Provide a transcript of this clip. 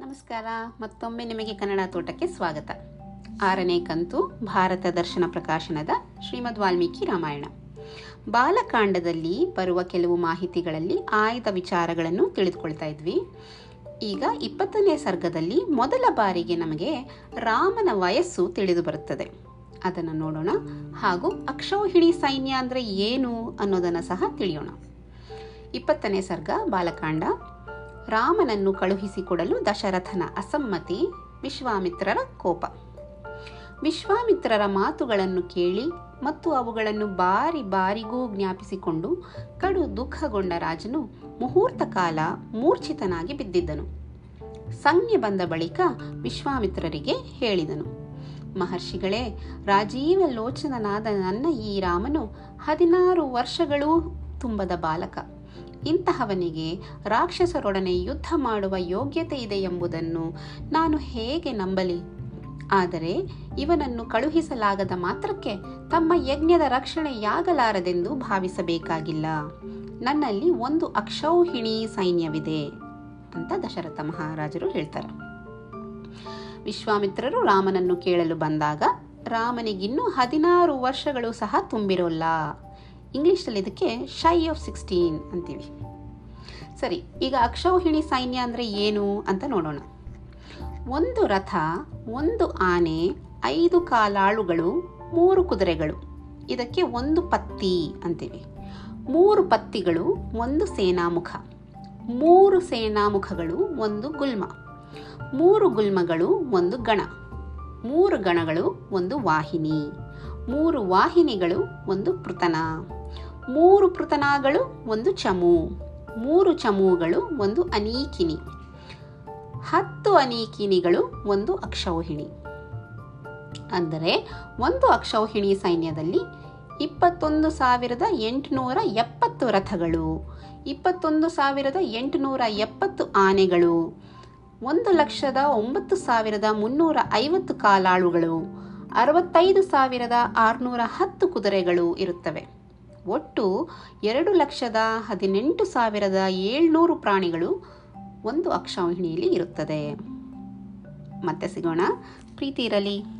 ನಮಸ್ಕಾರ. ಮತ್ತೊಮ್ಮೆ ನಿಮಗೆ ಕನ್ನಡ ತೋಟಕ್ಕೆ ಸ್ವಾಗತ. ಆರನೇ ಕಂತು ಭಾರತ ದರ್ಶನ ಪ್ರಕಾಶನದ ಶ್ರೀಮದ್ ವಾಲ್ಮೀಕಿ ರಾಮಾಯಣ. ಬಾಲಕಾಂಡದಲ್ಲಿ ಬರುವ ಕೆಲವು ಮಾಹಿತಿಗಳಲ್ಲಿ ಆಯ್ದ ವಿಚಾರಗಳನ್ನು ತಿಳಿದುಕೊಳ್ತಾ ಇದ್ವಿ. ಈಗ ಇಪ್ಪತ್ತನೇ ಸರ್ಗದಲ್ಲಿ ಮೊದಲ ಬಾರಿಗೆ ನಮಗೆ ರಾಮನ ವಯಸ್ಸು ತಿಳಿದು ಬರುತ್ತದೆ. ಅದನ್ನು ನೋಡೋಣ. ಹಾಗೂ ಅಕ್ಷೌಹಿಣಿ ಸೈನ್ಯ ಅಂದರೆ ಏನು ಅನ್ನೋದನ್ನು ಸಹ ತಿಳಿಯೋಣ. ಇಪ್ಪತ್ತನೇ ಸರ್ಗ ಬಾಲಕಾಂಡ. ರಾಮನನ್ನು ಕಳುಹಿಸಿಕೊಡಲು ದಶರಥನ ಅಸಮ್ಮತಿ, ವಿಶ್ವಾಮಿತ್ರರ ಕೋಪ. ವಿಶ್ವಾಮಿತ್ರರ ಮಾತುಗಳನ್ನು ಕೇಳಿ ಮತ್ತು ಅವುಗಳನ್ನು ಬಾರಿ ಬಾರಿಗೂ ಜ್ಞಾಪಿಸಿಕೊಂಡು ಕಡು ದುಃಖಗೊಂಡ ರಾಜನು ಮುಹೂರ್ತ ಕಾಲ ಮೂರ್ಛಿತನಾಗಿ ಬಿದ್ದಿದ್ದನು. ಸಂಜ್ಞೆ ಬಂದ ಬಳಿಕ ವಿಶ್ವಾಮಿತ್ರರಿಗೆ ಹೇಳಿದನು, ಮಹರ್ಷಿಗಳೇ, ರಾಜೀವ ಲೋಚನನಾದ ನನ್ನ ಈ ರಾಮನು ಹದಿನಾರು ವರ್ಷಗಳೂ ತುಂಬದ ಬಾಲಕ. ಇಂತಹವನಿಗೆ ರಾಕ್ಷಸರೊಡನೆ ಯುದ್ಧ ಮಾಡುವ ಯೋಗ್ಯತೆ ಇದೆ ಎಂಬುದನ್ನು ನಾನು ಹೇಗೆ ನಂಬಲಿ? ಆದರೆ ಇವನನ್ನು ಕಳುಹಿಸಲಾಗದ ಮಾತ್ರಕ್ಕೆ ತಮ್ಮ ಯಜ್ಞದ ರಕ್ಷಣೆಯಾಗಲಾರದೆಂದು ಭಾವಿಸಬೇಕಾಗಿಲ್ಲ. ನನ್ನಲ್ಲಿ ಒಂದು ಅಕ್ಷೌಹಿಣಿ ಸೈನ್ಯವಿದೆ ಅಂತ ದಶರಥ ಮಹಾರಾಜರು ಹೇಳ್ತಾರೆ. ವಿಶ್ವಾಮಿತ್ರರು ರಾಮನನ್ನು ಕೇಳಲು ಬಂದಾಗ ರಾಮನಿಗಿನ್ನೂ ಹದಿನಾರು ವರ್ಷಗಳು ಸಹ ತುಂಬಿರೋಲ್ಲ. ಇಂಗ್ಲೀಷಲ್ಲಿ ಇದಕ್ಕೆ ಶೈ ಆಫ್ ಸಿಕ್ಸ್ಟೀನ್ ಅಂತೀವಿ. ಸರಿ, ಈಗ ಅಕ್ಷೌಹಿಣಿ ಸೈನ್ಯ ಅಂದರೆ ಏನು ಅಂತ ನೋಡೋಣ. ಒಂದು ರಥ, ಒಂದು ಆನೆ, ಐದು ಕಾಲಾಳುಗಳು, ಮೂರು ಕುದುರೆಗಳು. ಇದಕ್ಕೆ ಒಂದು ಪತ್ತಿ ಅಂತೀವಿ. ಮೂರು ಪತ್ತಿಗಳು, ಒಂದು ಸೇನಾಮುಖ. ಮೂರು ಸೇನಾಮುಖಗಳು, ಒಂದು ಗುಲ್ಮ. ಮೂರು ಗುಲ್ಮಗಳು, ಒಂದು ಗಣ. ಮೂರು ಗಣಗಳು, ಒಂದು ವಾಹಿನಿ. ಮೂರು ವಾಹಿನಿಗಳು, ಒಂದು ಪೃತನ. ಮೂರು ಪೃತನಾಗಳು ಒಂದು ಚಮು. ಮೂರು ಚಮುಗಳು, ಒಂದು ಅನೀಕಿನಿ. ಹತ್ತು ಅನೀಕಿನಿಗಳು, ಒಂದು ಅಕ್ಷೌಹಿಣಿ. ಅಂದರೆ ಒಂದು ಅಕ್ಷೌಹಿಣಿ ಸೈನ್ಯದಲ್ಲಿ ಇಪ್ಪತ್ತೊಂದು ಸಾವಿರದ ಎಂಟುನೂರ ಎಪ್ಪತ್ತು ರಥಗಳು, ಇಪ್ಪತ್ತೊಂದು ಸಾವಿರದ ಎಂಟುನೂರ ಎಪ್ಪತ್ತು ಆನೆಗಳು, ಒಂದು ಲಕ್ಷದ ಒಂಬತ್ತು ಸಾವಿರದ ಮುನ್ನೂರ ಐವತ್ತು ಕಾಲಾಳುಗಳು, ಅರವತ್ತೈದು ಸಾವಿರದ ಆರುನೂರ ಹತ್ತು ಕುದುರೆಗಳು ಇರುತ್ತವೆ. ಒಟ್ಟು ಎರಡು ಲಕ್ಷದ ಹದಿನೆಂಟು ಸಾವಿರದ ಏಳ್ನೂರು ಪ್ರಾಣಿಗಳು ಒಂದು ಅಕ್ಷಾವಹಿಣಿಯಲ್ಲಿ ಇರುತ್ತದೆ. ಮತ್ತೆ ಸಿಗೋಣ. ಪ್ರೀತಿ ಇರಲಿ.